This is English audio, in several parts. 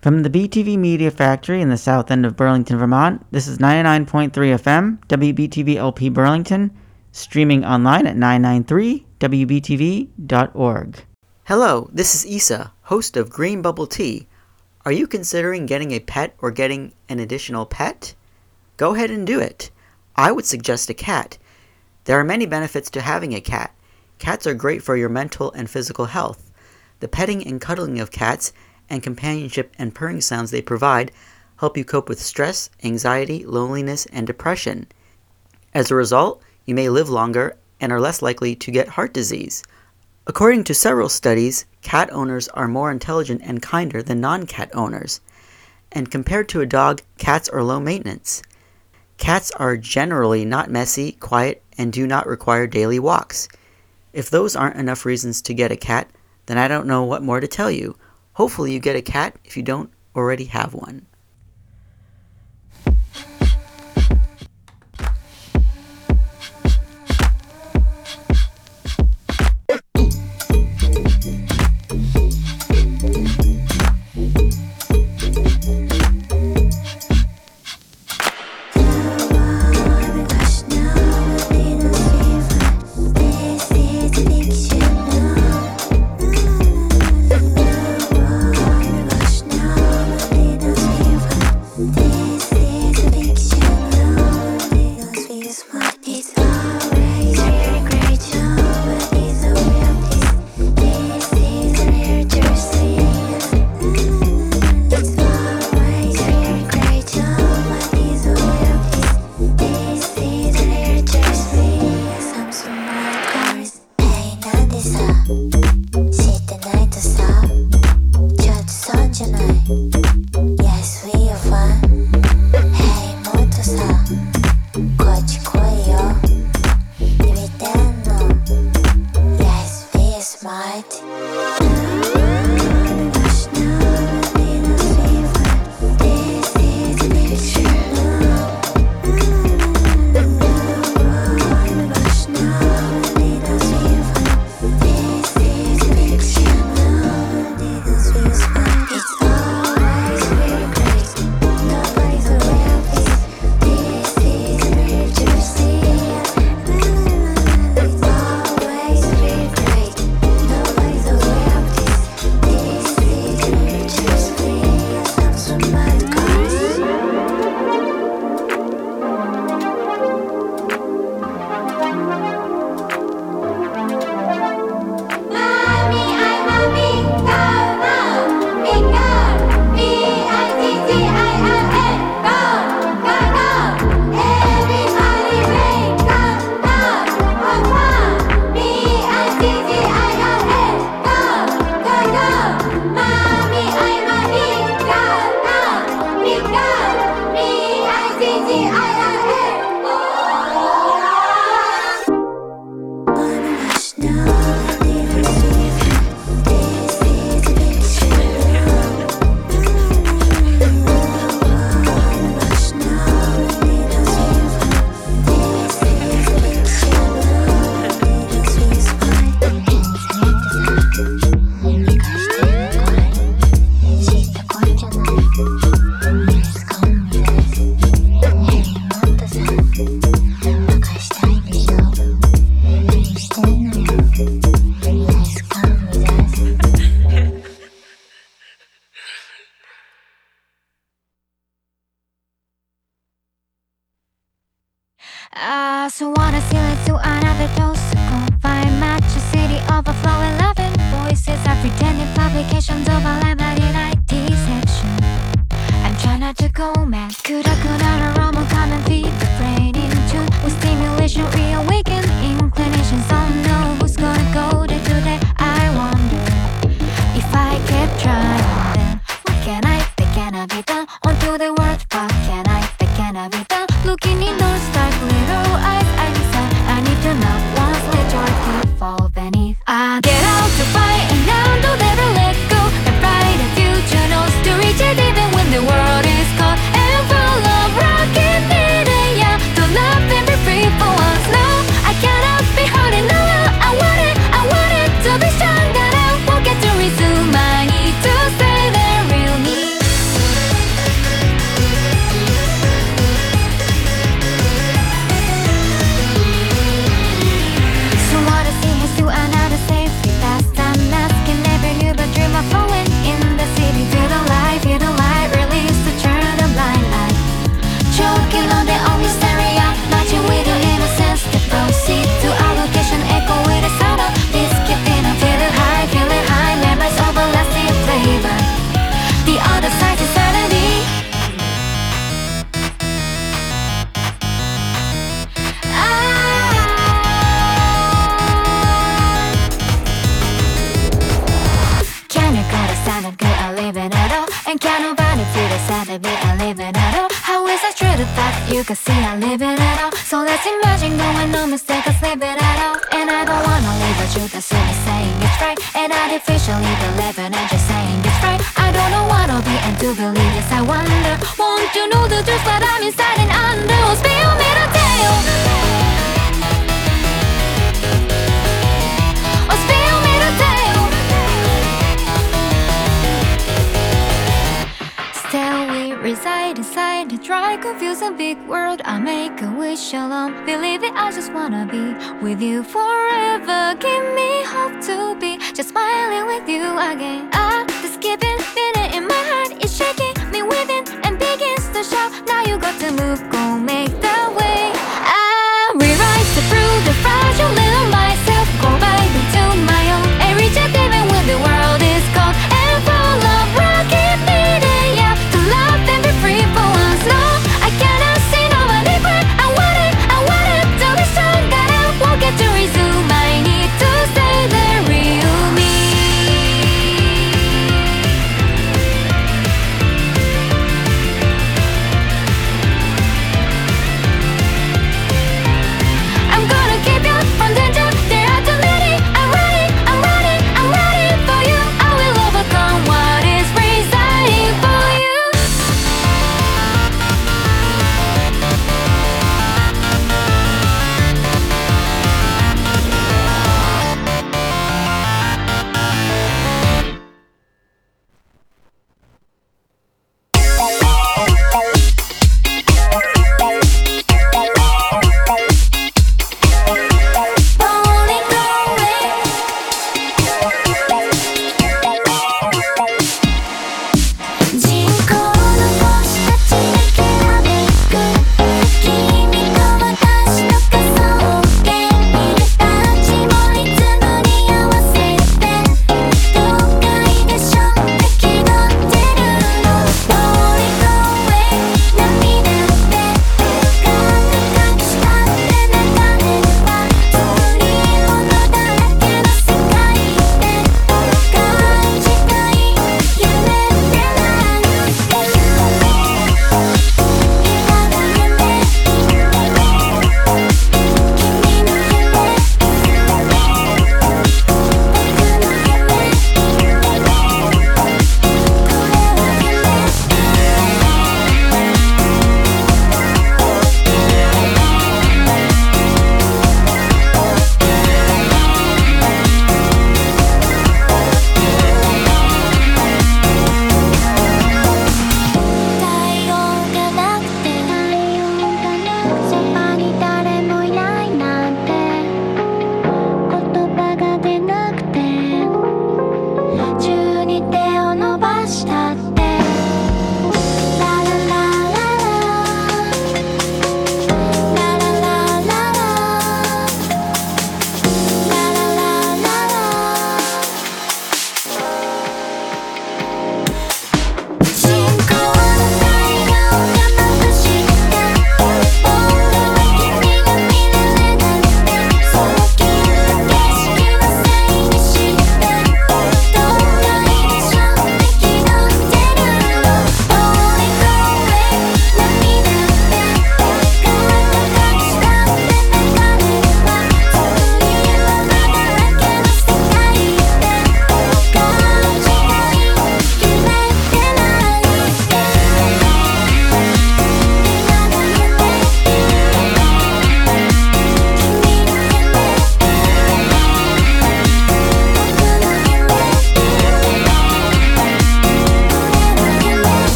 From the BTV Media Factory in the south end of Burlington, Vermont, this is 99.3 FM, WBTV LP Burlington, streaming online at 993wbtv.org. Hello, this is Isa, host of Green Bubble Tea. Are you considering getting a pet or getting an additional pet? Go ahead and do it. I would suggest a cat. There are many benefits to having a cat. Cats are great for your mental and physical health. The petting and cuddling of cats and companionship and purring sounds they provide help you cope with stress, anxiety, loneliness, and depression. As a result, you may live longer and are less likely to get heart disease. According to several studies, cat owners are more intelligent and kinder than non cat owners. And compared to a dog, cats are low maintenance. Cats are generally not messy, quiet, and do not require daily walks. If those aren't enough reasons to get a cat, then I don't know what more to tell you. Hopefully, you get a cat if you don't already have one.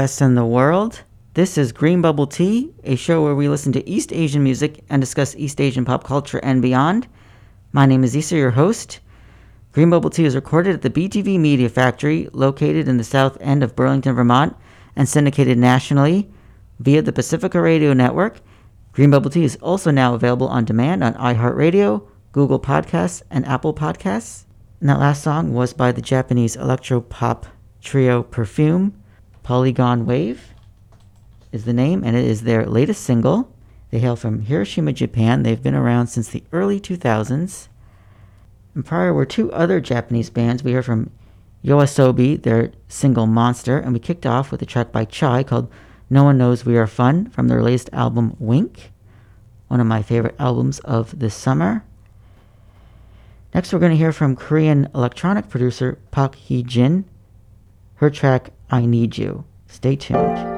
US, and the world. This is Green Bubble Tea, a show where we listen to East Asian music and discuss East Asian pop culture and beyond. My name is Issa, your host. Green Bubble Tea is recorded at the BTV Media Factory, located in the south end of Burlington, Vermont, and syndicated nationally via the Pacifica Radio Network. Green Bubble Tea is also now available on demand on iHeartRadio, Google Podcasts, and Apple Podcasts. And that last song was by the Japanese electro pop trio Perfume. Polygon Wave is the name, and it is their latest single. They hail from Hiroshima, Japan. They've been around since the early 2000s. And prior were two other Japanese bands. We heard from Yoasobi, their single Monster, and we kicked off with a track by Chai called No One Knows We Are Fun from their latest album Wink, one of my favorite albums of this summer. Next, we're going to hear from Korean electronic producer Park Hye Jin, her track I Need You. Stay tuned.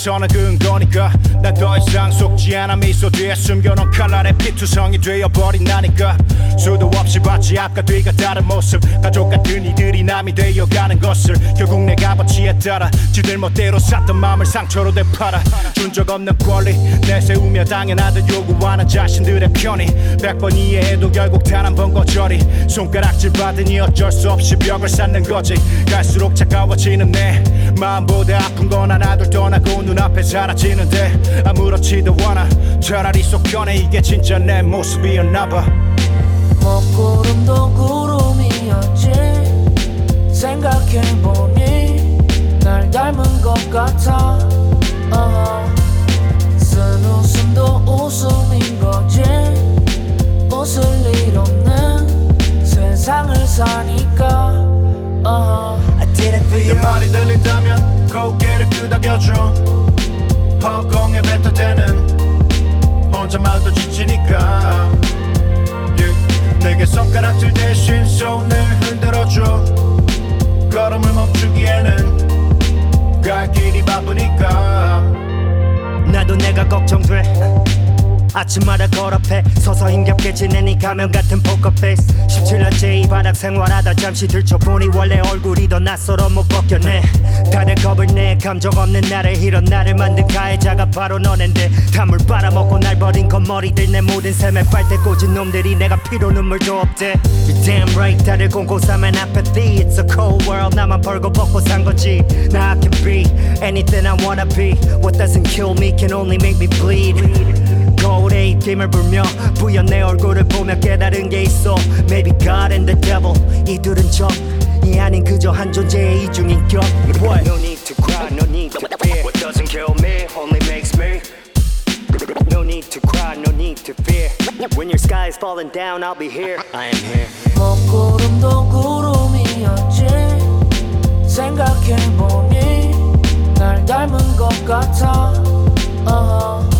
상처받은 만큼 선을 그은 거니까. 난 더 이상 속지 않아. 미소 뒤에 숨겨놓은 칼날의 피투성이 되어버린 나니까. 수도 없이 봤지. 앞과 뒤가 다른 모습. 가족 같은 이들이 남이 되어가는 것을. 결국 내 값어치에 따라 멋대로 샀던 마음을 상처로 되팔아. 준 적 없는 권리 내세우며 당연하듯 요구하는 자신들의 편이. 백번 이해해도 결국 단 한 번 거절이. 손가락질 받으니 어쩔 수 없이 벽을 쌓는 거지. 갈수록 차가워지는 내 마음보다 아픈 건 하나둘 떠나고 눈앞에 사라지는데 아무렇지도 않아. 차라리 속 편해. 이게 진짜 내 모습이었나 봐. 먹구름도 구름이었지. 생각해보니 날 닮은 것 같아. uh 쓴 웃음도 웃음인 거지. 웃을 일 없는 세상을 사니까. uh 내 말이 들린다면 고개를 끄덕여줘. 허공에 뱉어대는 혼자 말도 지치니까. Yeah. 내게 손가락질 대신 손을 흔들어줘. 걸음을 멈추기에는 갈 길이 바쁘니까. 나도 내가 걱정돼 아침마다 걸어패 서서 힘겹게 지내니 가면 같은 포커페이스. 17년째 이 바닥 생활하다 잠시 들춰보니 원래 얼굴이 더 낯설어 못 벗겨내. 다들 겁을 내 감정 없는 나를 이런 나를 만든 가해자가 바로 너넨데. 담을 빨아먹고 날 버린 건머리들 내 모든 샘에 빨대 꽂은 놈들이 내가 피로 눈물도 없대 You're damn right 다들 공고삼한 apathy. It's a cold world 나만 벌고 벗고 산 거지. Now I can be anything I wanna be. What doesn't kill me can only make me bleed 거울에 입김을 불며 부연 내 얼굴을 보며 깨달은 게 있어 Maybe God and the devil 이둘은 적이 아닌 그저 한 존재의 이중인 격 What? No need to cry, no need to fear What doesn't kill me only makes me No need to cry, no need to fear When your sky is falling down, I'll be here I am here 먹구름도 구름이었지 생각해보니 날 닮은 것 같아 uh-huh. 쓴 웃음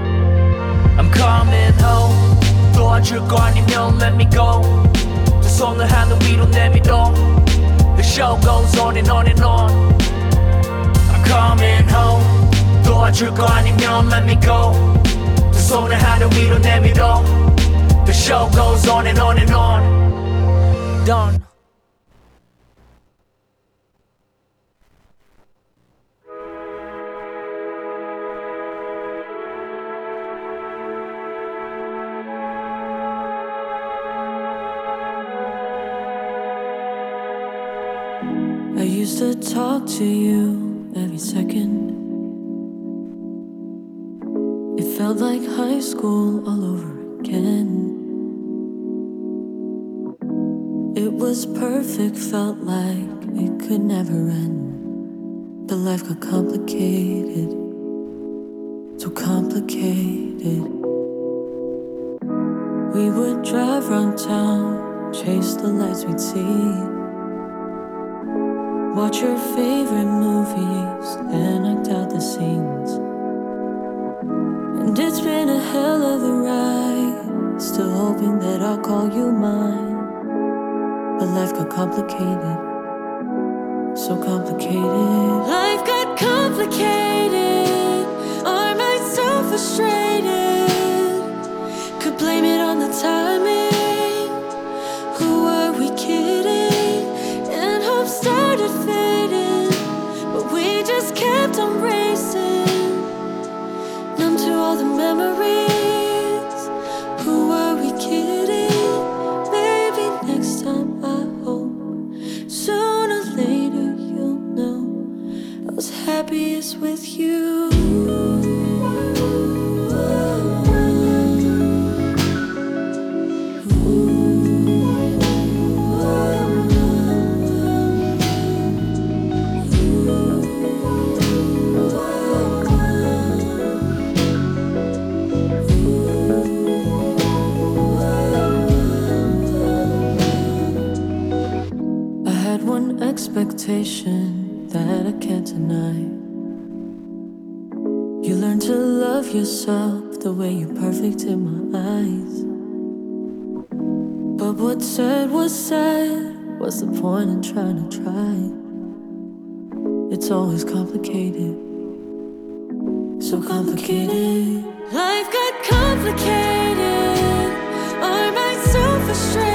I'm coming home 도와줄 거 아니면 let me go 두 손을 하늘 위로 내밀어 The show goes on and on and on I'm coming home 도와줄 거 아니면 let me go 두 손을 하늘 위로 내밀어 The show goes on and on and on Done To talk to you every second. It felt like high school all over again. It was perfect, felt like it could never end. But life got complicated, so complicated. We would drive around town, chase the lights we'd see. Watch your favorite movies and act out the scenes. And it's been a hell of a ride. Still hoping that I'll call you mine. But life got complicated. So complicated. Life got complicated. Our minds so frustrated. Could blame it on the timing. With you. I had one expectation that I can't deny. Yourself the way you're perfect in my eyes. But what's said was said. What's the point in trying to try? It's always complicated. So complicated. Life got complicated. Minds so frustrated.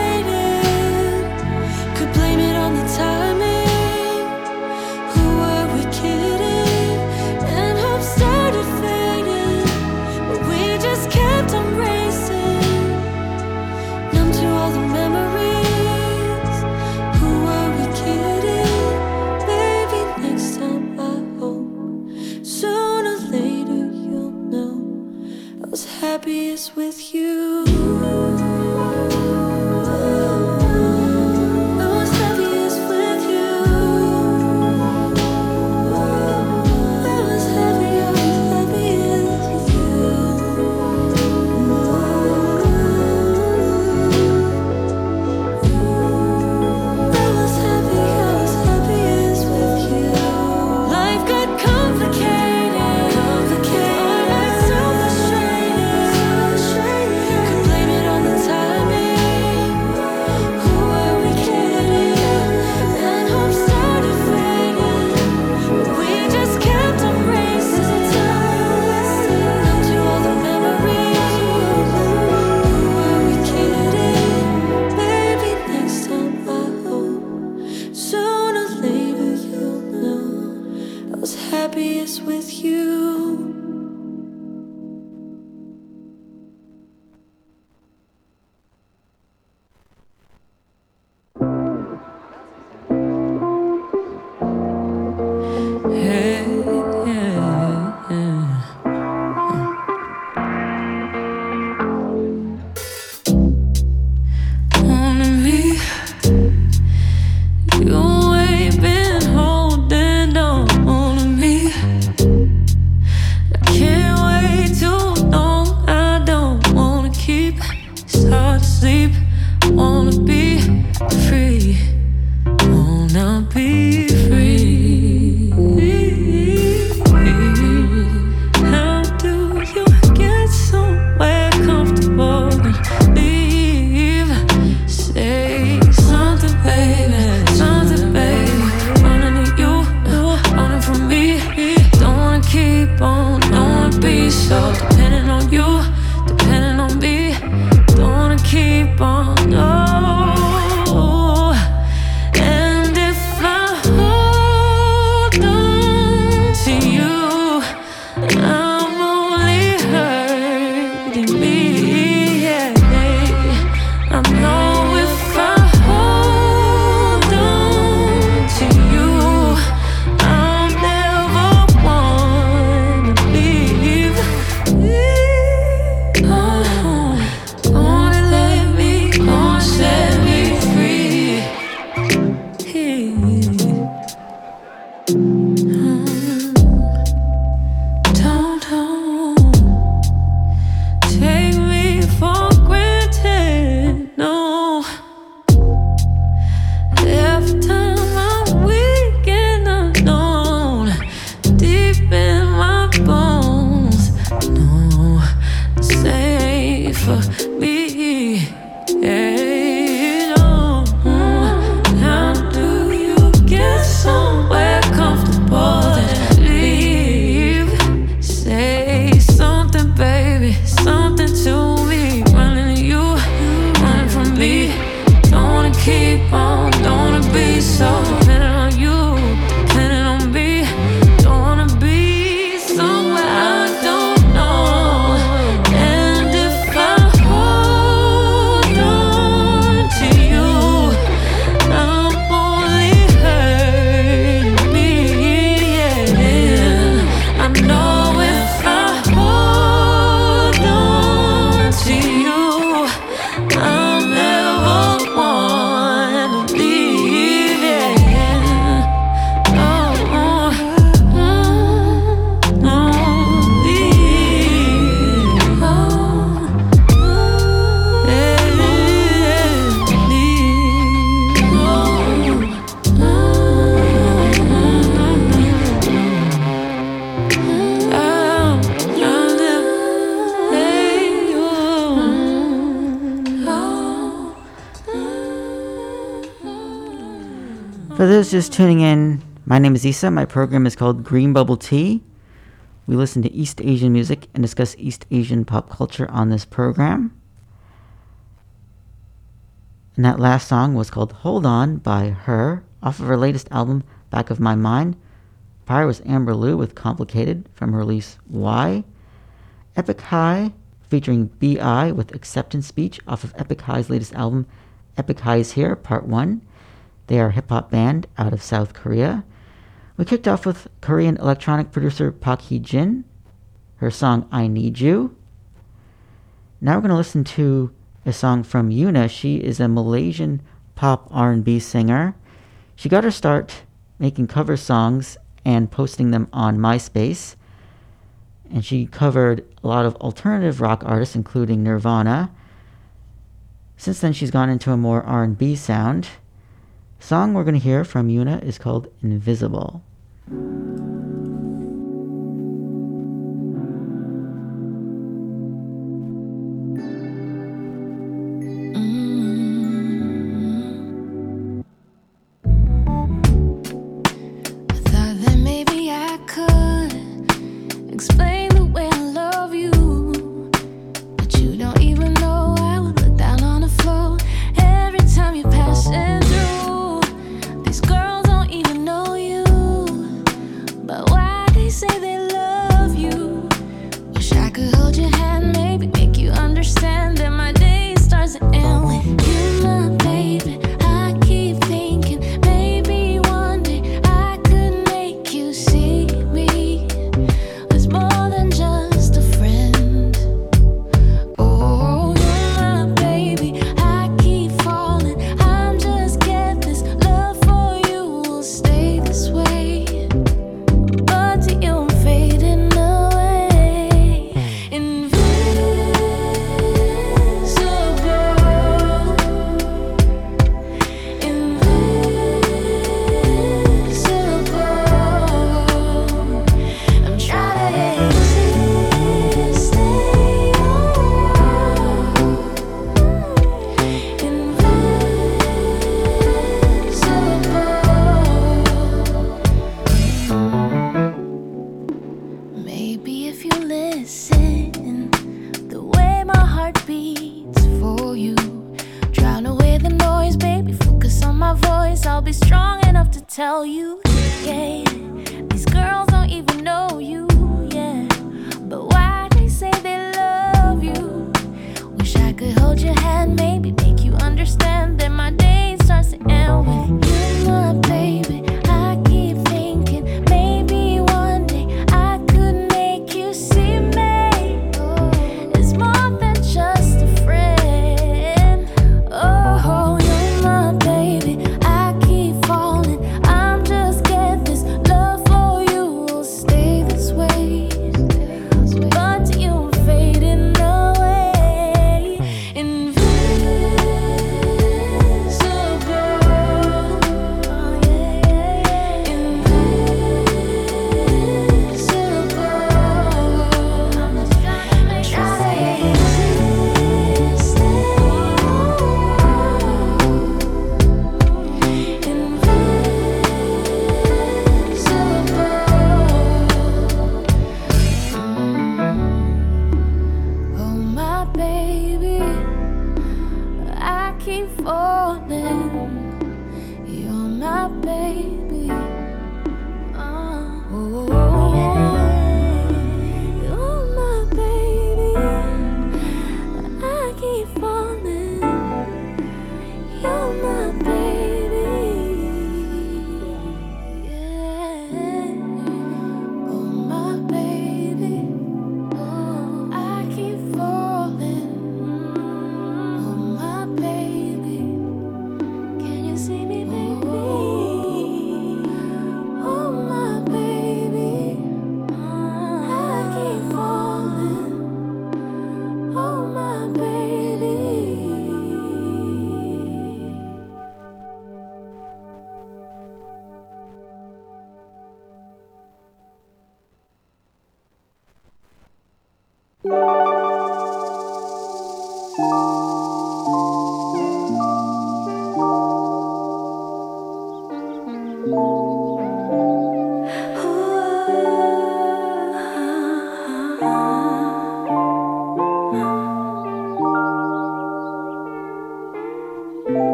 just tuning in, my name is Isa. My program is called Green Bubble Tea. We listen to East Asian music and discuss East Asian pop culture on this program. And that last song was called Hold On by H.E.R. off of her latest album, Back of My Mind. Prior was Amber Liu with Complicated from her release Why. Epik High featuring B.I. with Acceptance Speech off of Epik High's latest album, Epik High's Here, Part 1. They are a hip hop band out of South Korea. We kicked off with Korean electronic producer Park Hye Jin, her song I Need You. Now we're going to listen to a song from Yuna. She is a Malaysian pop R&B singer. She got her start making cover songs and posting them on MySpace. And she covered a lot of alternative rock artists including Nirvana. Since then she's gone into a more R&B sound song we're going to hear from Yuna is called Invisible.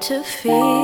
to feel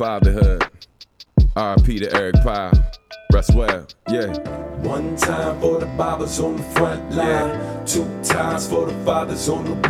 fatherhood. R.P. to Eric Pyle. Rest well, yeah. One time for the bobbers on the front line. Two times for the fathers on the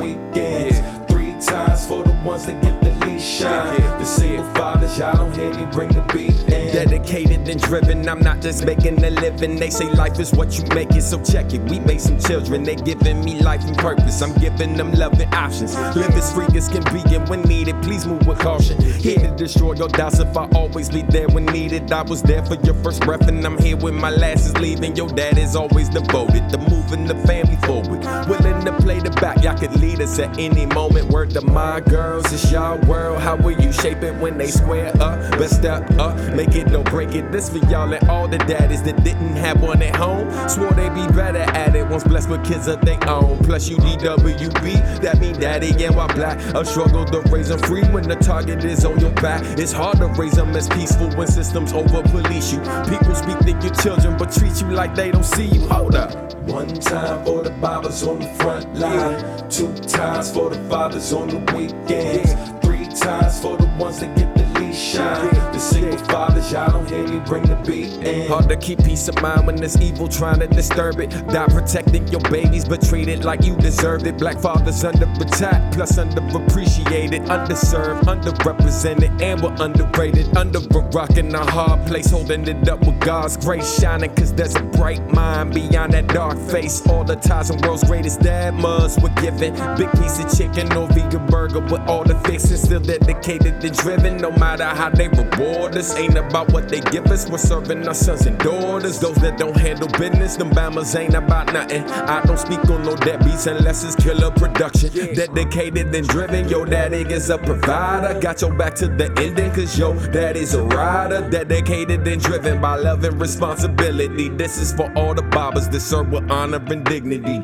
living. They say life is what you make it, so check it. We made some children, they giving me life and purpose. I'm giving them love and options. Live as free as can be, and when needed, please move with caution. Here to destroy your doubts if I always be there when needed. I was there for your first breath, and I'm here when my last is leaving. Your dad is always devoted to moving the family forward. Willing to play the back, y'all could lead us at any moment. Word to my girls, it's y'all world. How will you shape it when they square up? But step up, make it, don't break it. This for y'all and all the daddies that didn't have one at home. Swore they'd be better at it once blessed with kids of their own. Plus you DWB, that mean daddy and why black. A struggle to raise them free when the target is on your back. It's hard to raise them as peaceful when systems over police you. People speak to your children but treat you like they don't see you. Hold up. One time for the bobbers on the front line. Two times for the fathers on the weekends. Three times for the ones that get the least shine. The single fathers, y'all don't hear me bring the beat in. Hard to keep peace of mind when there's evil trying to disturb it. Die protecting your babies, but treat it like you deserved it. Black fathers under attack, plus underappreciated, underserved, underrepresented, and we're underrated. Under a rock in a hard place, holding it up with God's grace shining. Cause there's a bright mind beyond that dark face. All the ties and world's greatest dad mugs were given. Big piece of chicken or vegan burger with all the fixings. Still dedicated and driven, no matter how they reward us. Ain't about what they give us, we're serving our sons and daughters. Those that don't handle business, them bammers ain't about nothing. I don't speak on no deadbeats unless it's killer production. Dedicated and driven, yo daddy is a provider. Got your back to the ending, cause yo daddy's a rider. Dedicated and driven by love and responsibility. This is for all the bobbers that serve with honor and dignity.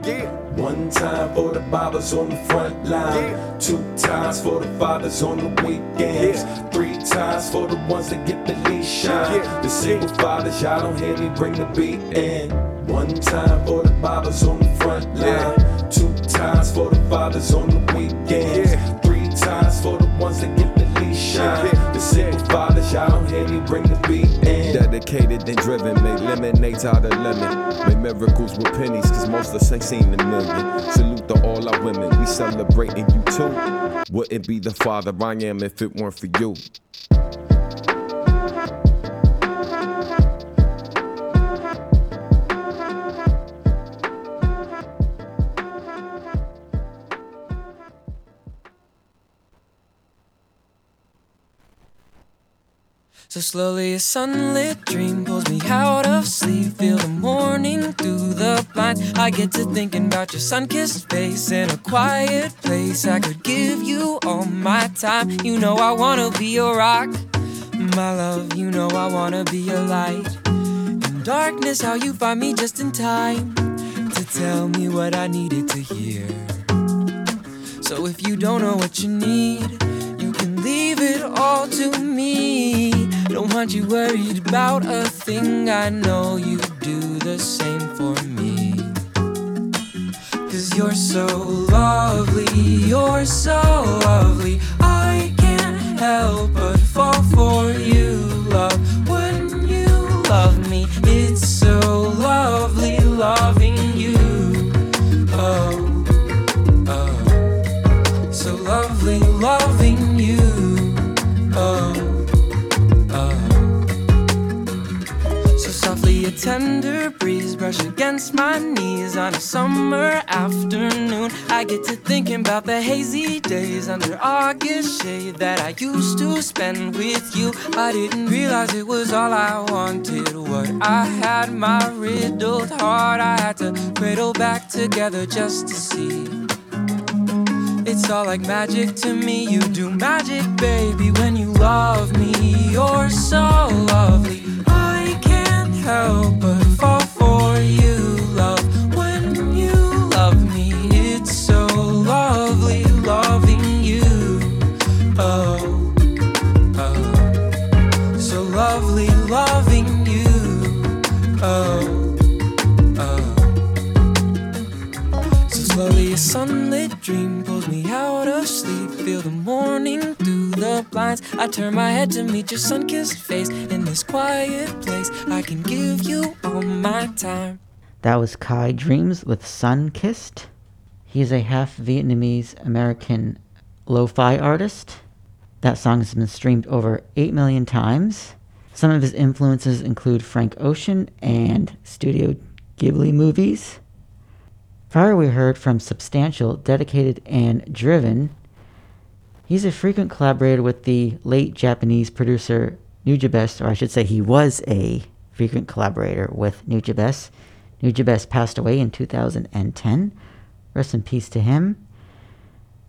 One time for the bobbers on the front line. Two times for the fathers on the weekends. Three times for the ones that get the least shine. The single fathers, y'all don't hear me bring the beat in. One time for the bobbers on the front line. Two times for the fathers on the weekends. Three times for the ones that get the least shine. The single fathers, y'all don't hear me bring the beat in. Dedicated and driven, make lemonades out of lemon. Make miracles with pennies, cause most of us ain't seen a million. Salute to all our women, we celebrating you too. Wouldn't be the father I am if it weren't for you. So slowly a sunlit dream pulls me out of sleep. Feel the morning through the blind. I get to thinking about your sun-kissed face in a quiet place. I could give you all my time. You know I wanna be your rock, my love. You know I wanna be your light. In darkness, how you find me just in time to tell me what I needed to hear. So if you don't know what you need, you can leave it all to me. Don't want you worried about a thing. I know you do the same for me. Cause you're so lovely, you're so lovely. I can't help but fall for you, love. When you love me, it's so lovely loving tender breeze brush against my knees on a summer afternoon. I get to thinking about the hazy days under August shade that I used to spend with you. I didn't realize it was all I wanted. What I had, my riddled heart, I had to cradle back together just to see. It's all like magic to me. You do magic, baby, when you love me. You're so lovely. Help but fall for you, love. When you love me, it's so lovely loving you. Oh, oh, so lovely loving you. Oh, oh. So slowly a sunlit dream pulls me out of sleep. Feel the morning the blinds. I turn my head to meet your sun-kissed face in this quiet place. I can give you all my time. That was khai dreams with Sun Kissed. He is a half Vietnamese American lo fi artist. That song has been streamed over 8 million times. Some of his influences include Frank Ocean and Studio Ghibli movies. Prior, we heard from Substantial, Dedicated, and Driven. He's a frequent collaborator with the late Japanese producer Nujabes, or I should say, he was a frequent collaborator with Nujabes. Nujabes passed away in 2010. Rest in peace to him.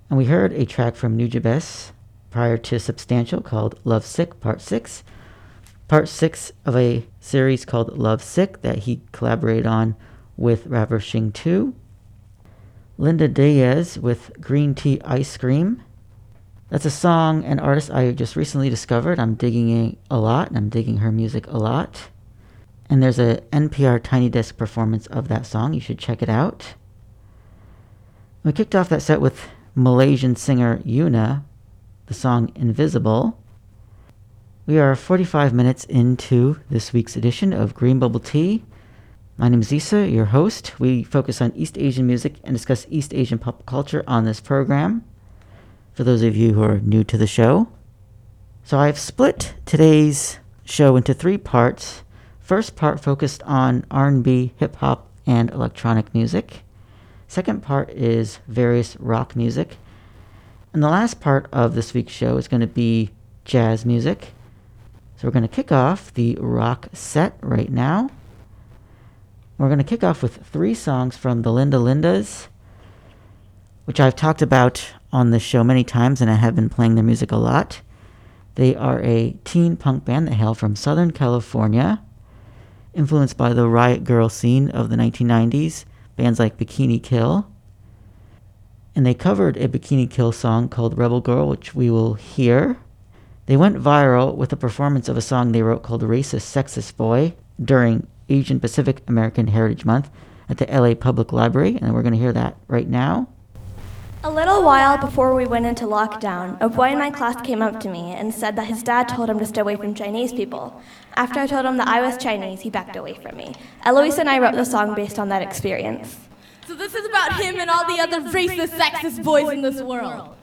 And we heard a track from Nujabes prior to Substantial called Love Sick Part 6. Part 6 of a series called Love Sick that he collaborated on with Rapper Shing02. Linda Diaz with Green Tea Ice Cream. That's a song and artist I just recently discovered. I'm digging a lot, and I'm digging her music a lot. And there's a NPR Tiny Desk performance of that song. You should check it out. We kicked off that set with Malaysian singer Yuna, the song Invisible. We are 45 minutes into this week's edition of Green Bubble Tea. My name is Isa, your host. We focus on East Asian music and discuss East Asian pop culture on this program. For those of you who are new to the show, so I've split today's show into three parts. First part focused on R&B, hip hop, and electronic music. Second part is various rock music. And the last part of this week's show is going to be jazz music. So we're going to kick off the rock set right now. We're going to kick off with three songs from the Linda Lindas, which I've talked about on this show many times, and I have been playing their music a lot. They are a teen punk band that hail from Southern California, influenced by the riot grrrl scene of the 1990s, bands like Bikini Kill. And they covered a Bikini Kill song called Rebel Girl, which we will hear. They went viral with a performance of a song they wrote called Racist Sexist Boy during Asian Pacific American Heritage Month at the LA Public Library, and we're going to hear that right now. A little while before we went into lockdown, a boy in my class came up to me and said that his dad told him to stay away from Chinese people. After I told him that I was Chinese, he backed away from me. Eloise and I wrote the song based on that experience. So this is about him and all the other racist, sexist boys in this world.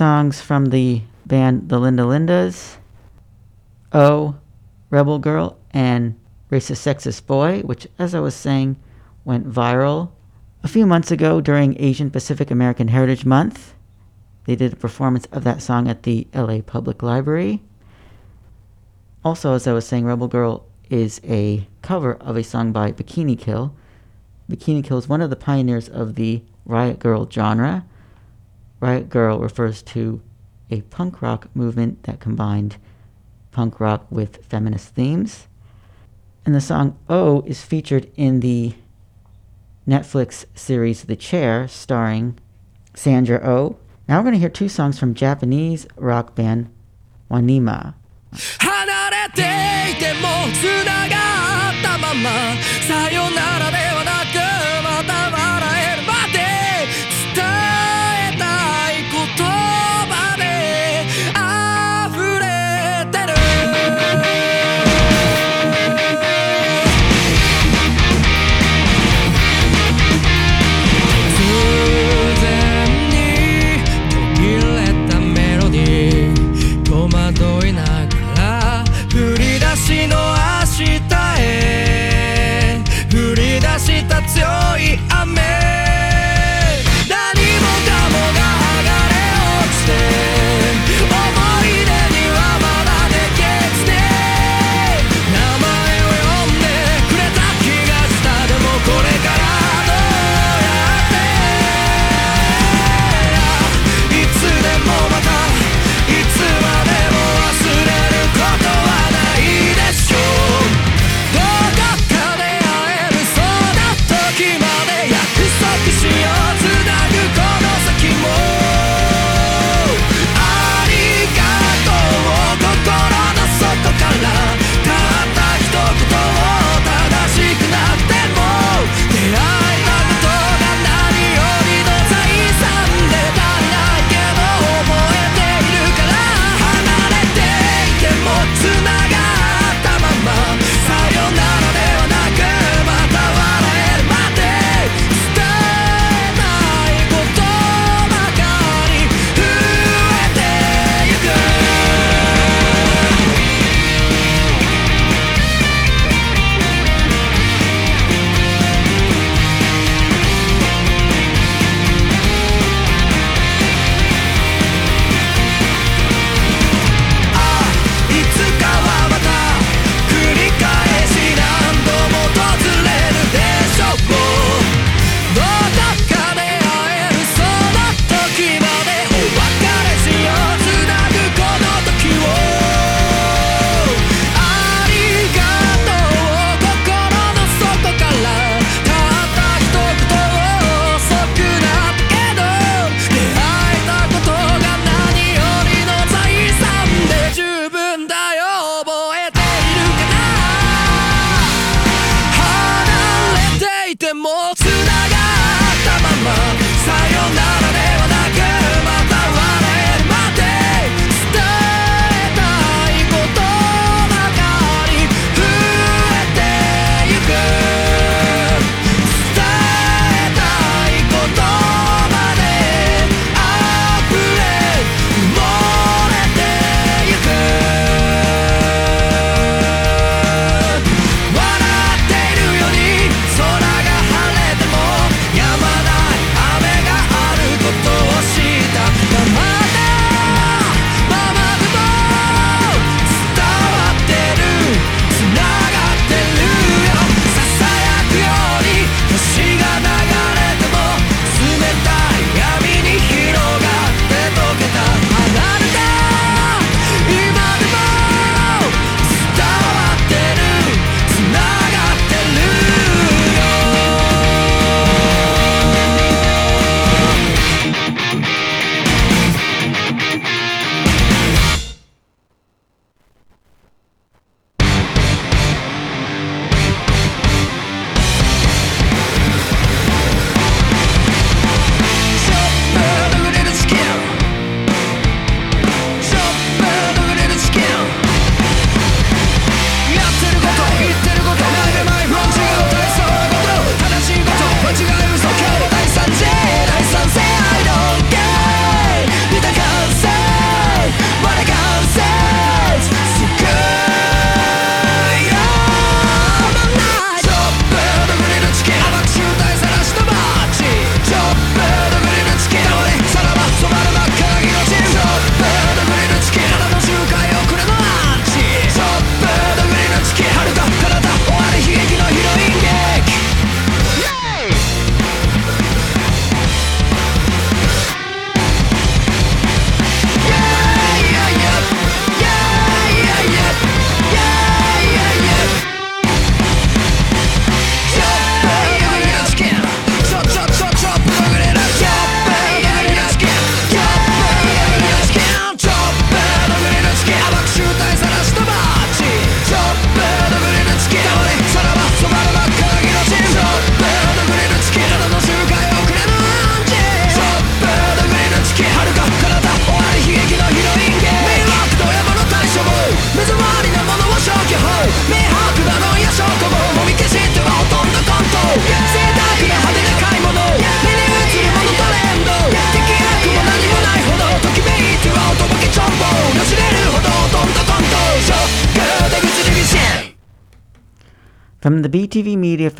Songs from the band The Linda Lindas Oh, Rebel Girl, and Racist Sexist Boy, which, as I was saying, went viral a few months ago during Asian Pacific American Heritage Month. They did a performance of that song at the LA Public Library. Also, as I was saying, Rebel Girl is a cover of a song by Bikini Kill. Bikini Kill is one of the pioneers of the Riot Grrrl genre. Riot Grrrl refers to a punk rock movement that combined punk rock with feminist themes. And the song O is featured in the Netflix series The Chair, starring Sandra O. Oh. Now we're going to hear two songs from Japanese rock band Wanima. 離れていても繋がったままさよならで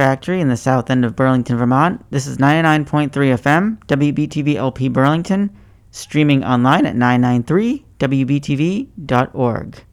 Factory in the south end of Burlington, Vermont. This is 99.3 FM, WBTV LP Burlington, streaming online at 993wbtv.org.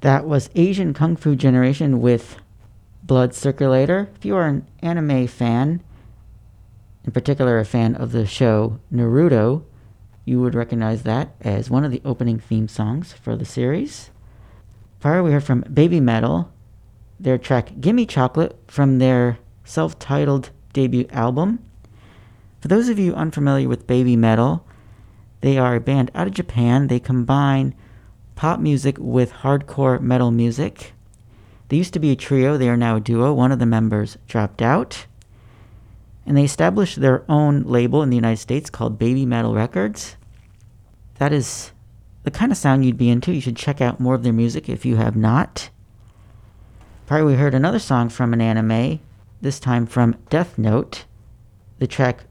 That was Asian Kung Fu Generation with Blood Circulator. If you are an anime fan, in particular a fan of the show Naruto, you would recognize that as one of the opening theme songs for the series. Prior, we heard from Baby Metal, their track Gimme Chocolate from their self titled debut album. For those of you unfamiliar with Baby Metal, they are a band out of Japan. They combine pop music with hardcore metal music. They used to be a trio, they are now a duo. One of the members dropped out. And they established their own label in the United States called Baby Metal Records. That is the kind of sound you'd be into. You should check out more of their music if you have not. Prior, we heard another song from an anime, this time from Death Note, the track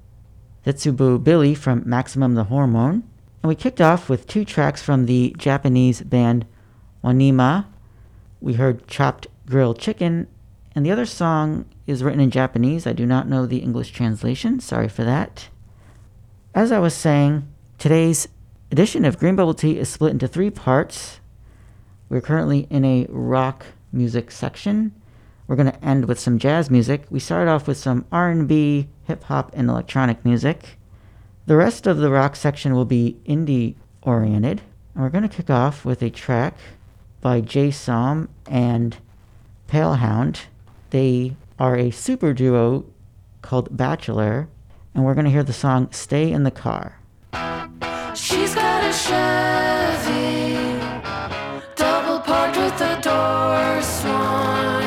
Zetsubou Billy from Maximum the Hormone. And we kicked off with two tracks from the Japanese band Wanima. We heard Chopped Grilled Chicken, and the other song is written in Japanese. I do not know the English translation. Sorry for that. As I was saying, today's edition of Green Bubble Tea is split into three parts. We're currently in a rock music section. We're going to end with some jazz music. We started off with some R&B, hip hop, and electronic music. The rest of the rock section will be indie oriented. And we're going to kick off with a track by Jay Som and Palehound. They are a super duo called Bachelor, and we're going to hear the song Stay in the Car. She's got a Chevy, double parked with the doors swung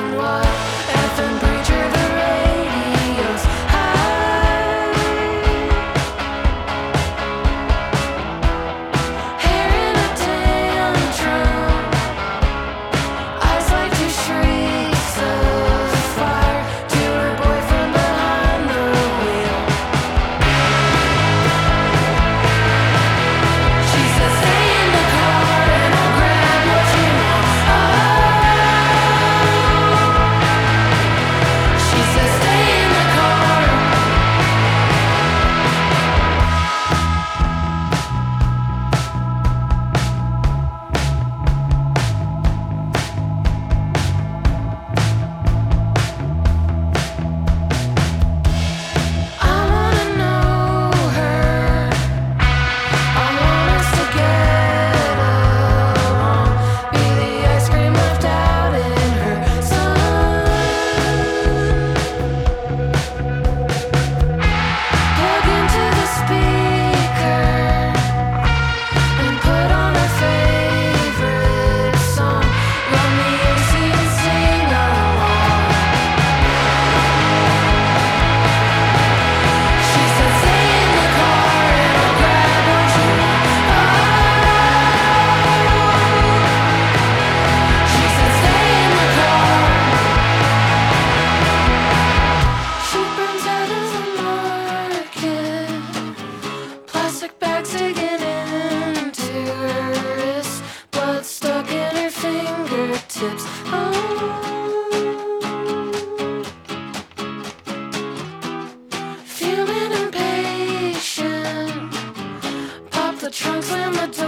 the trunks and the doors.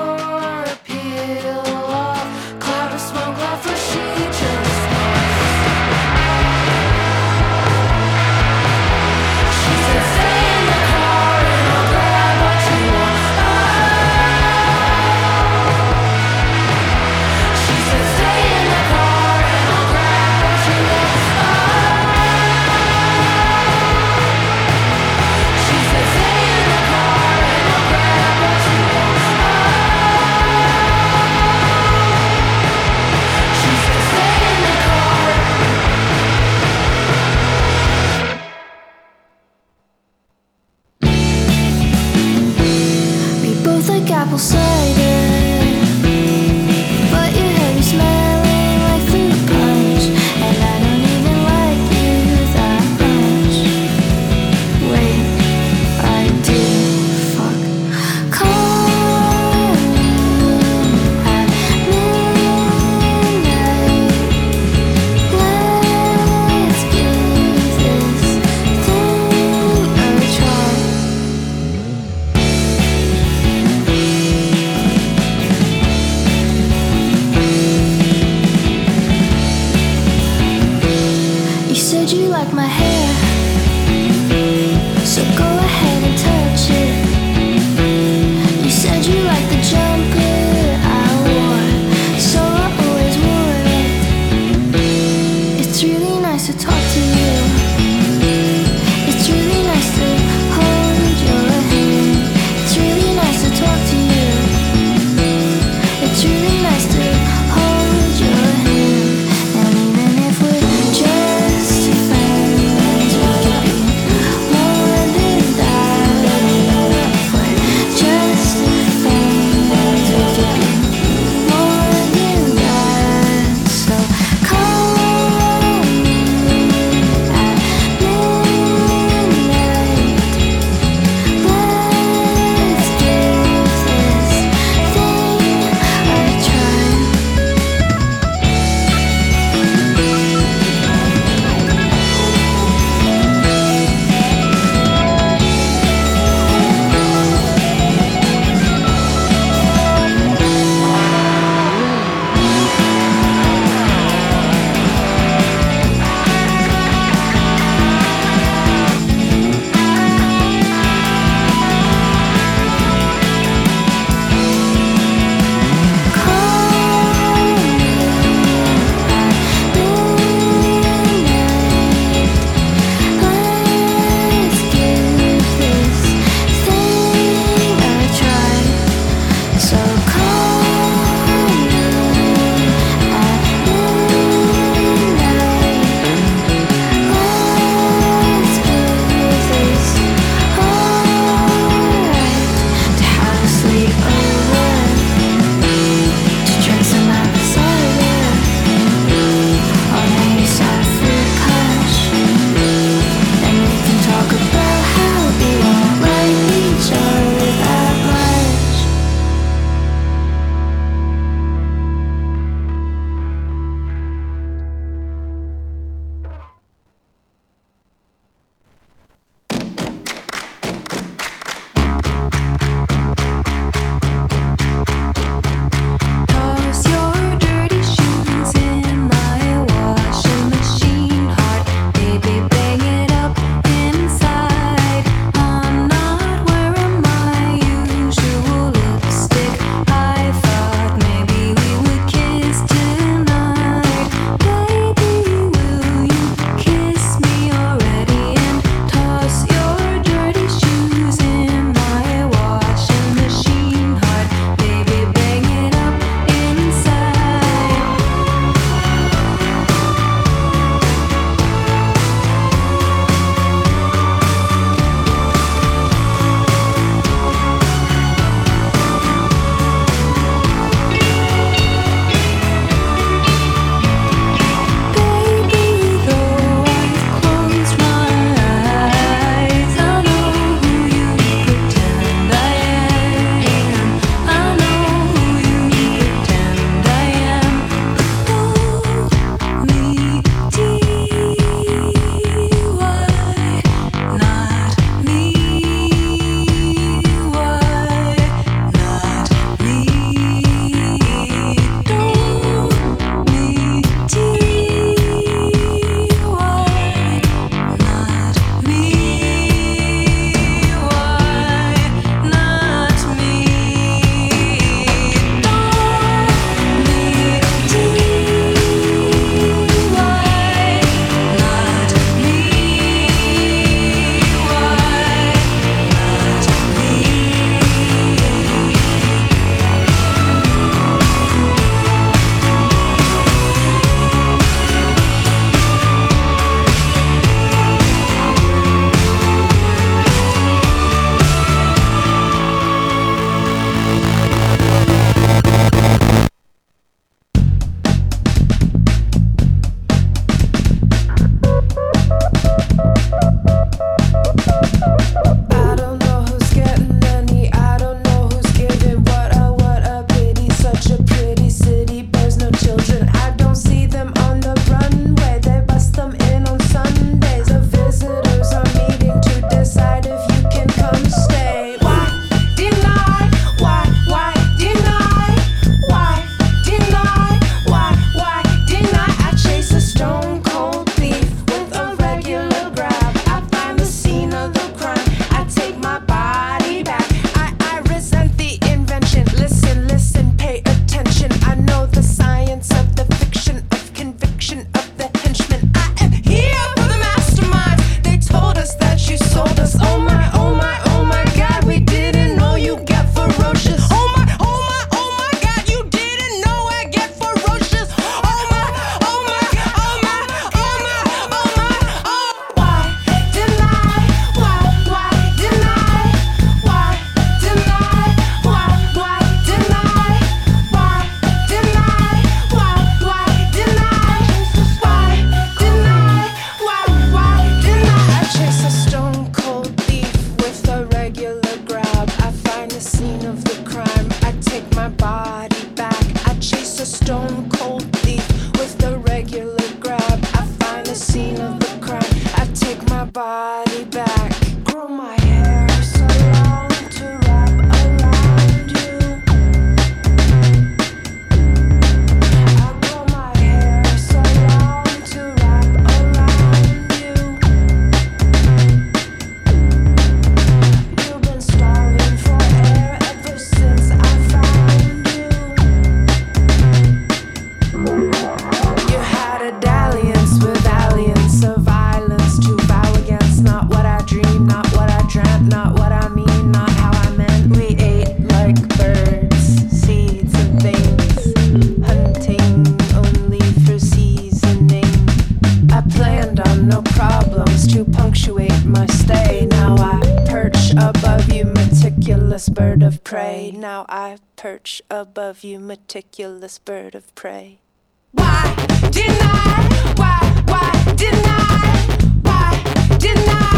perch above you, meticulous bird of prey. Why deny? Why, why deny? Why deny?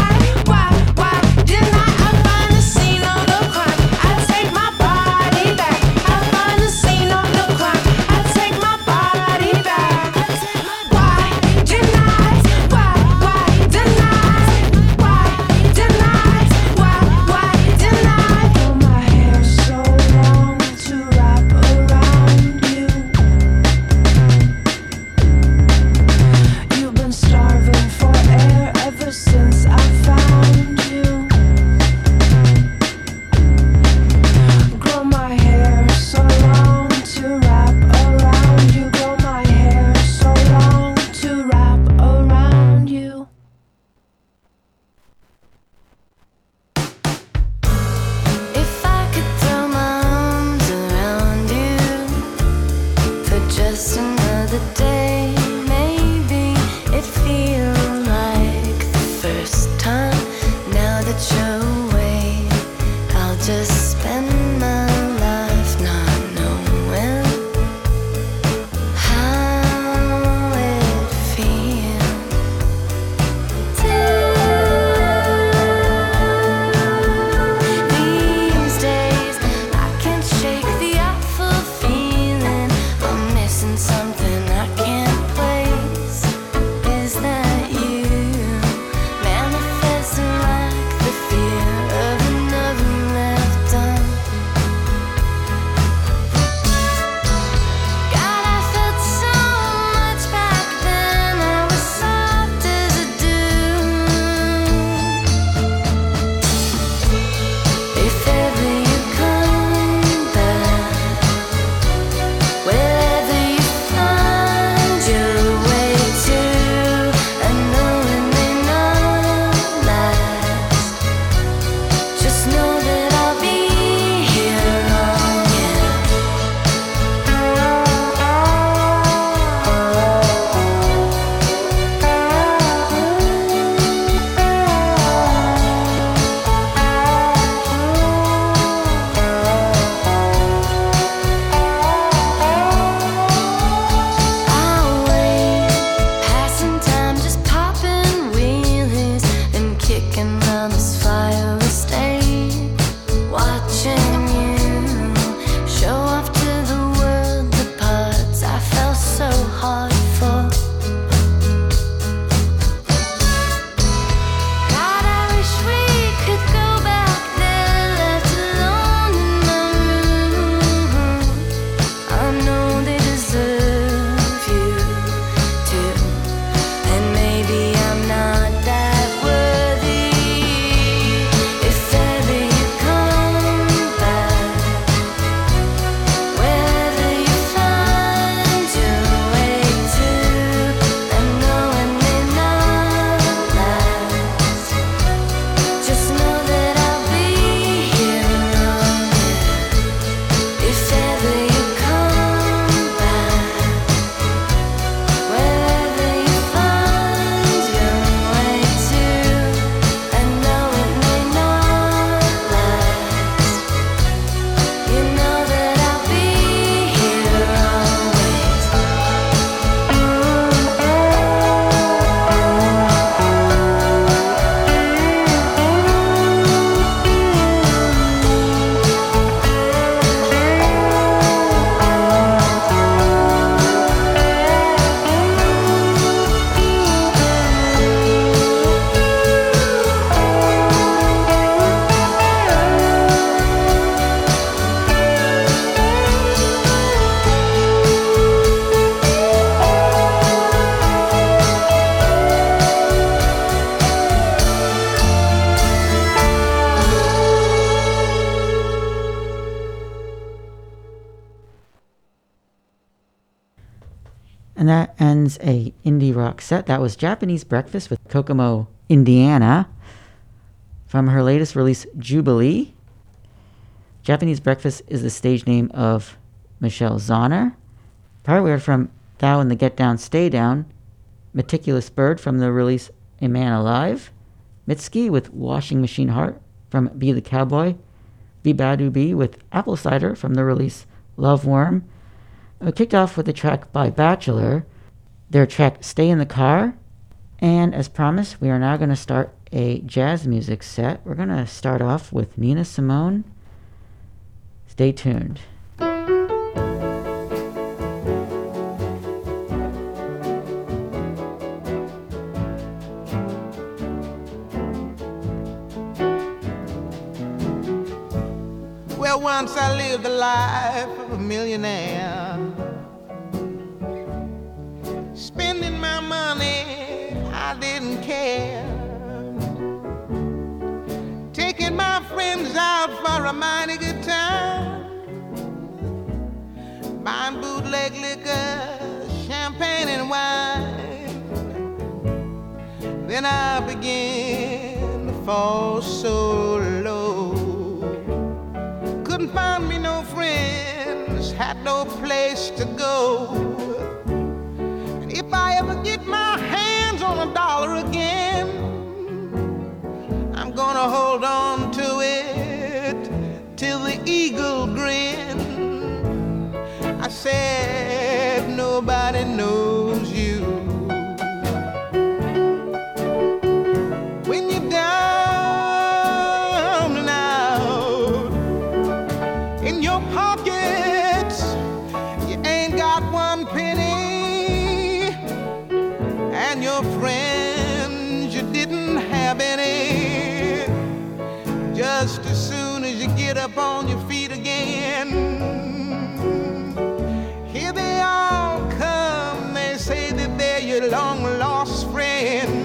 set that was Japanese Breakfast with Kokomo, Indiana, from her latest release, Jubilee. Japanese Breakfast is the stage name of Michelle Zauner. Prior, we from Thao and the Get Down, Stay Down, Meticulous Bird from the release A Man Alive, Mitski with Washing Machine Heart from Be the Cowboy, Beabadoobee with Apple Cider from the release Love Worm. We kicked off with a track by Bachelor their track Stay in the Car. And as promised, we are now going to start a jazz music set. We're going to start off with Nina Simone. Stay tuned. Well, once I lived the life of a millionaire, friends out for a mighty good time, buying bootleg liquor, champagne, and wine. Then I began to fall so low couldn't find me no friends, had no place to go. And if I ever get my hands on a dollar again, hold on to it till the eagle grin. I said, nobody knows you get up on your feet again, here they all come. They say that they're your long lost friends.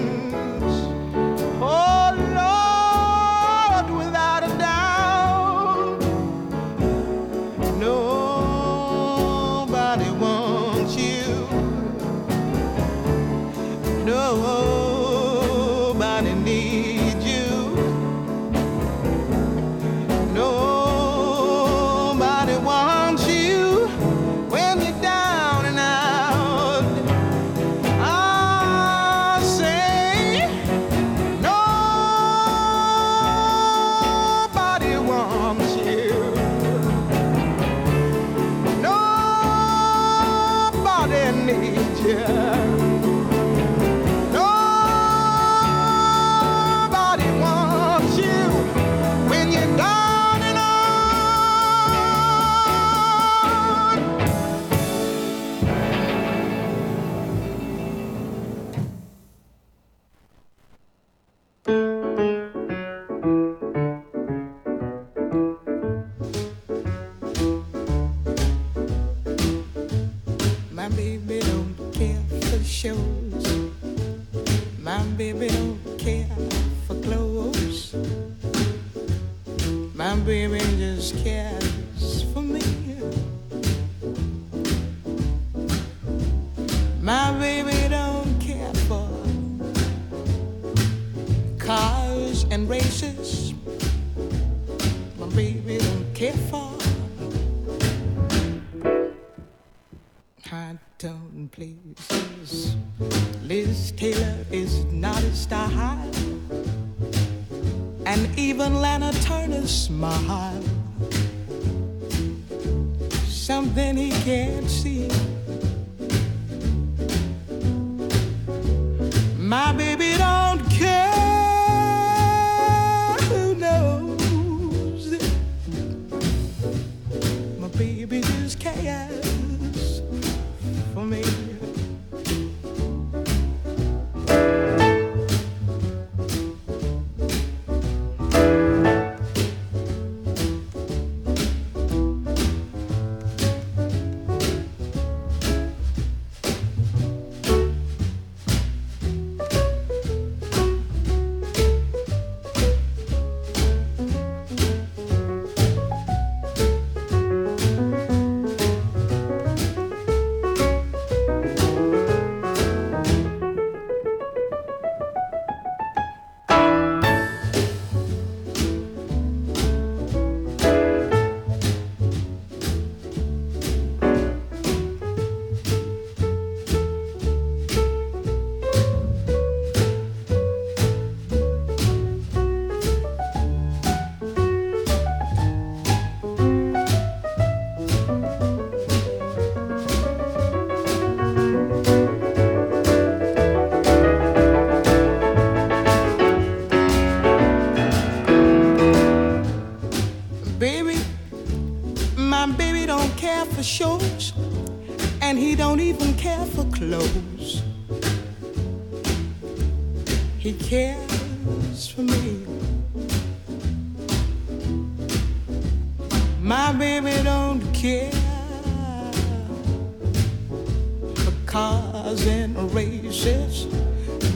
For shows, and he don't even care for clothes. He cares for me. My baby don't care for cars and races.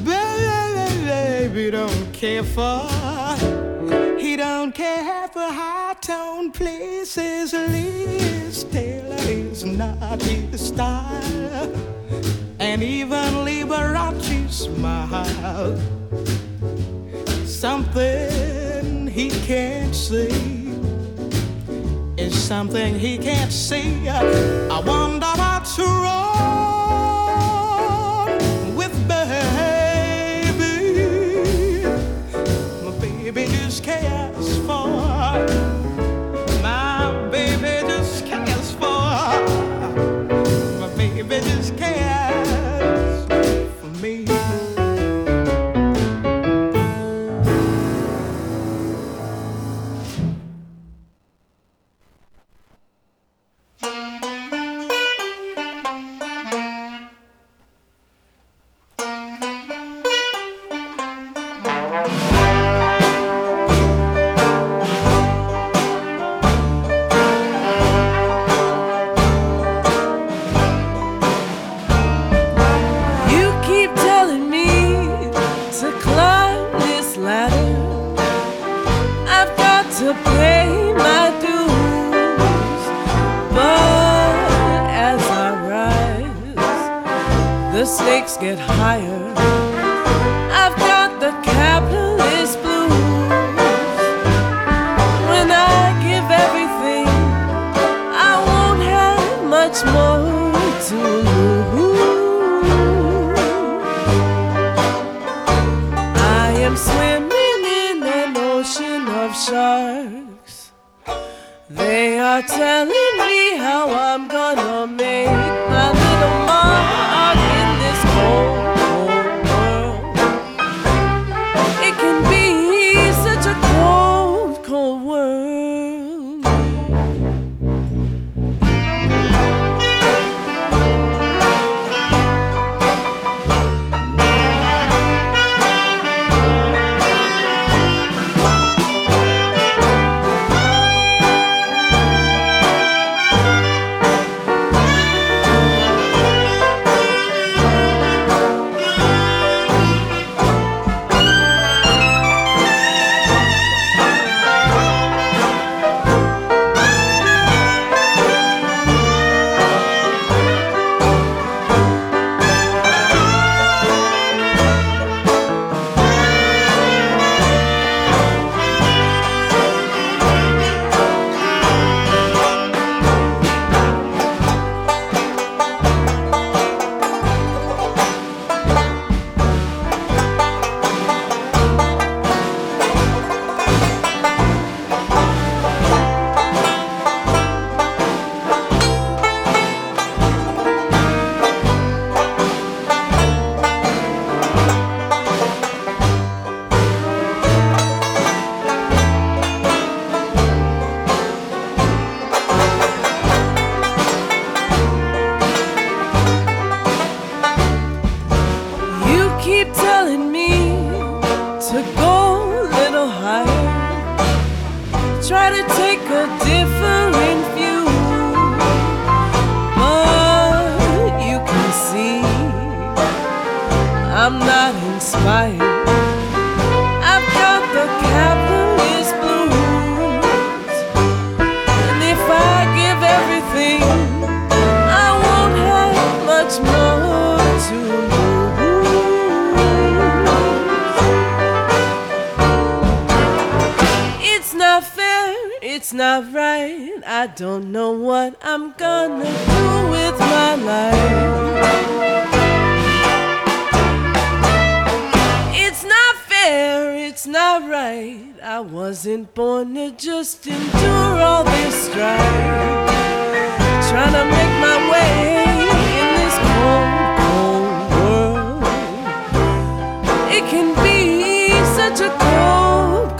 Baby don't care for. He don't care for high tone places. Liz Taylor is not his style, and even Liberace smile. Something he can't see is something he can't see. I wonder what's wrong with baby. My baby just cares Try to take a different view. But you can see I'm not inspired. Don't know what I'm gonna do with my life. It's not fair, it's not right. I wasn't born to just endure all this strife. Trying to make my way in this cold, cold world. It can be such a cold,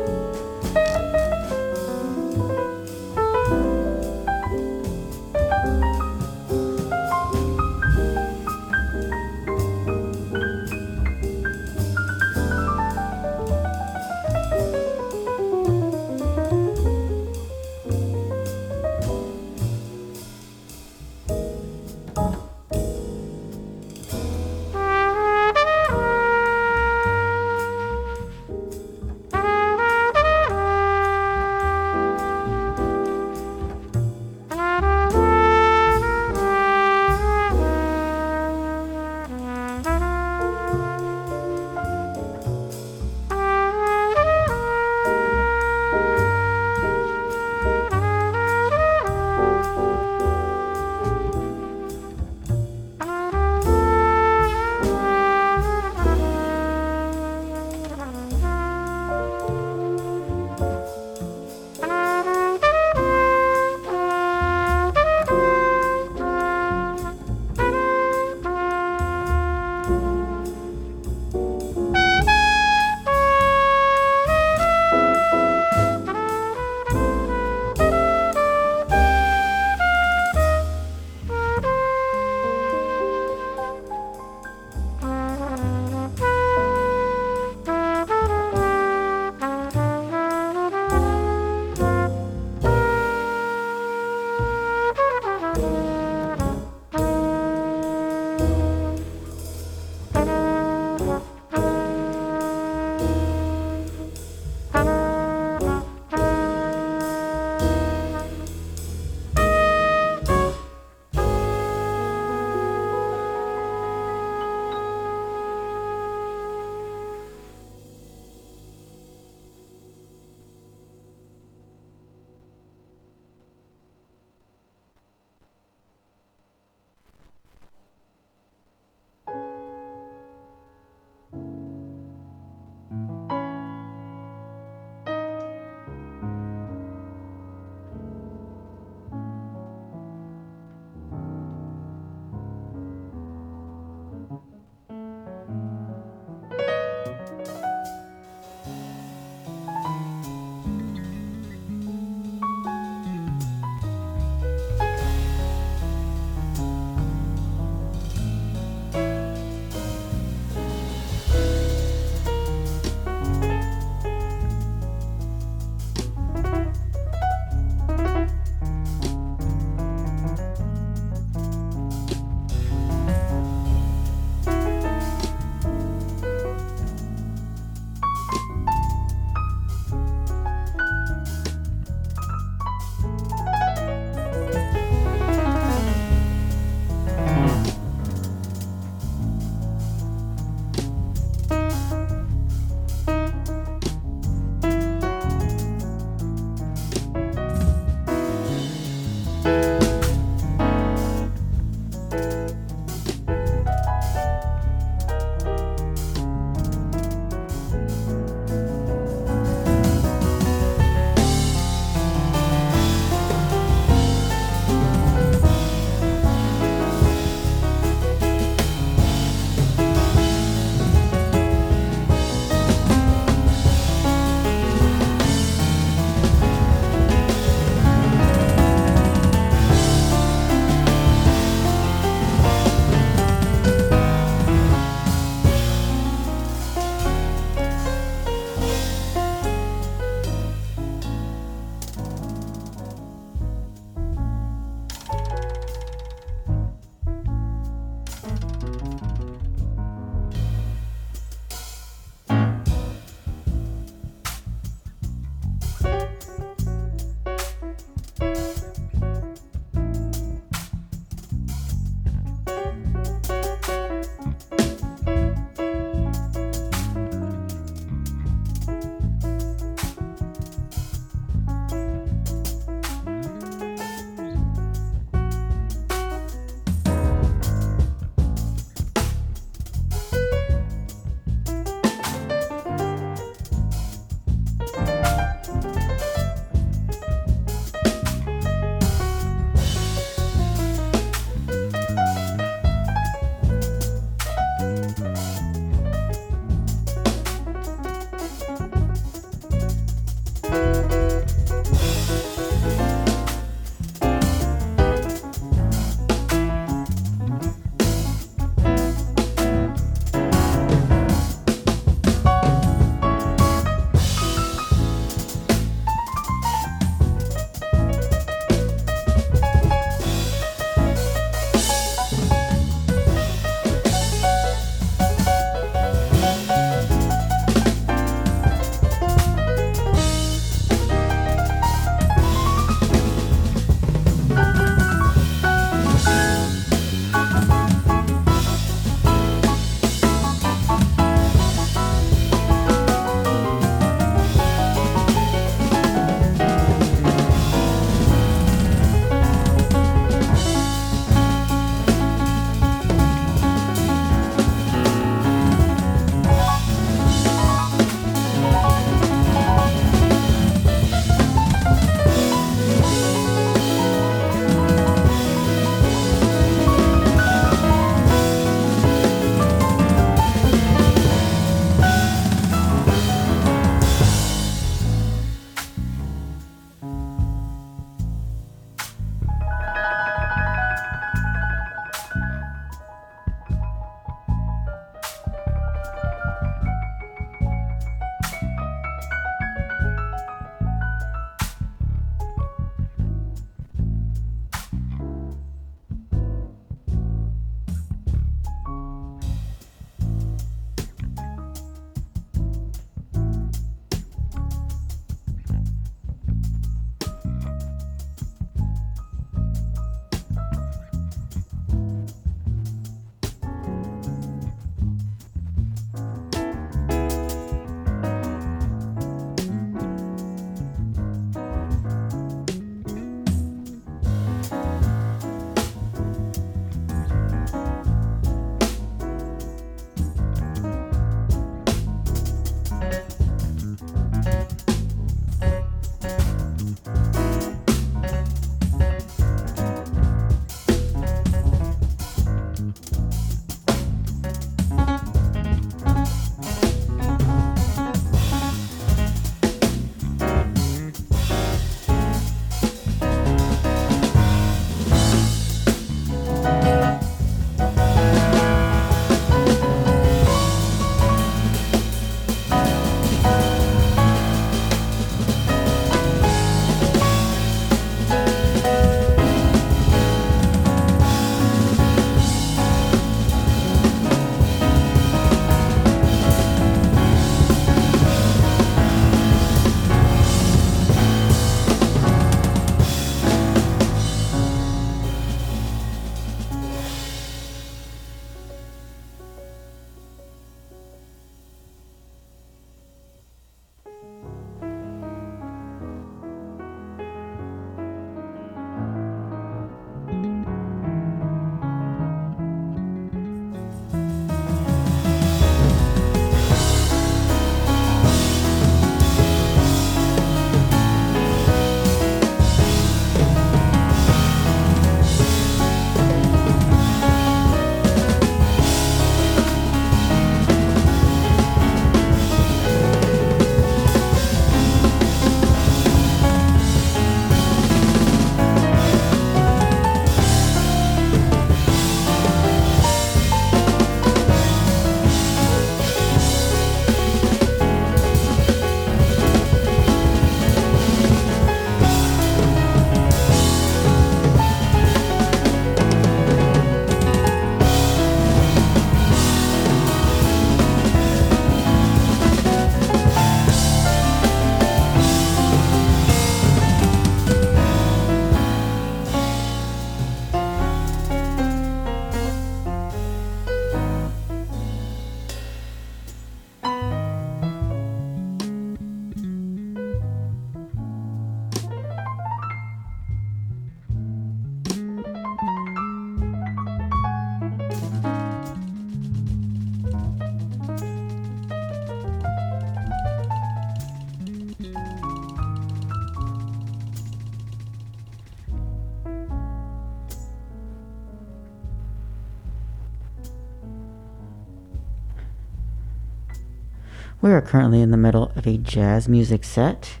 are currently in the middle of a jazz music set.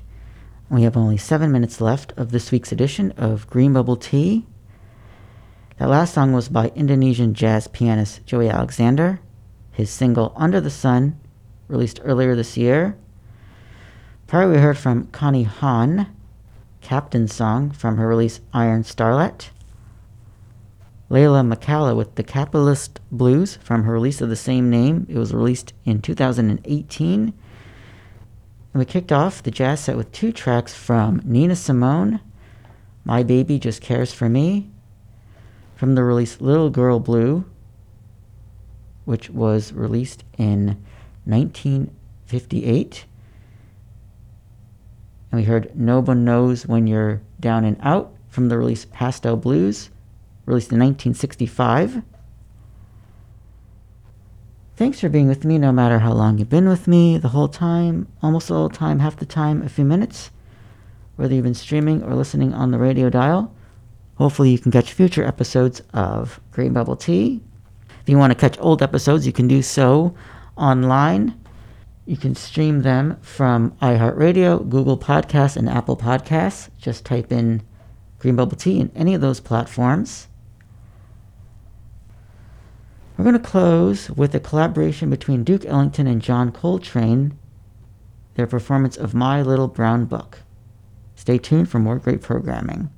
We have only seven minutes left of this week's edition of Green Bubble Tea. That last song was by Indonesian jazz pianist Joey Alexander. His single Under the Sun, released earlier this year. Prior, we heard from Connie Han, Captain's Song from her release Iron Starlet. Leyla McCalla with The Capitalist Blues from her release of the same name. It was released in 2018. And we kicked off the jazz set with two tracks from Nina Simone, My Baby Just Cares for Me, from the release Little Girl Blue, which was released in 1958. And we heard No One Knows When You're Down and Out from the release Pastel Blues, released in 1965. Thanks for being with me no matter how long you've been with me, the whole time, almost the whole time, half the time, a few minutes. Whether you've been streaming or listening on the radio dial, hopefully you can catch future episodes of Green Bubble Tea. If you want to catch old episodes, you can do so online. You can stream them from iHeartRadio, Google Podcasts, and Apple Podcasts. Just type in Green Bubble Tea in any of those platforms. We're going to close with a collaboration between Duke Ellington and John Coltrane, their performance of My Little Brown Book. Stay tuned for more great programming.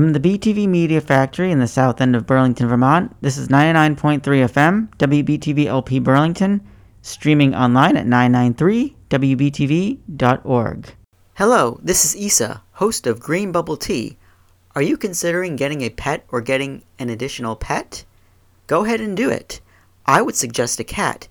From the BTV Media Factory in the south end of Burlington, Vermont, this is 99.3 FM, WBTV LP Burlington, streaming online at 993wbtv.org. Hello, this is Isa, host of Green Bubble Tea. Are you considering getting a pet or getting an additional pet? Go ahead and do it. I would suggest a cat.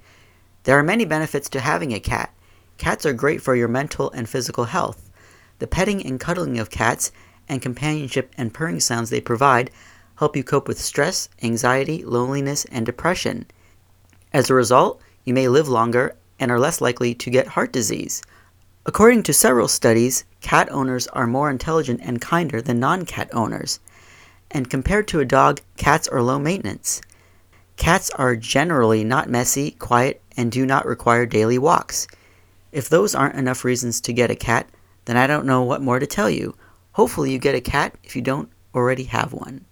There are many benefits to having a cat. Cats are great for your mental and physical health. The petting and cuddling of cats and companionship and purring sounds they provide help you cope with stress, anxiety, loneliness, and depression. As a result, you may live longer and are less likely to get heart disease. According to several studies, cat owners are more intelligent and kinder than non cat owners. And compared to a dog, cats are low maintenance. Cats are generally not messy, quiet, and do not require daily walks. If those aren't enough reasons to get a cat, then I don't know what more to tell you. Hopefully, you get a cat if you don't already have one.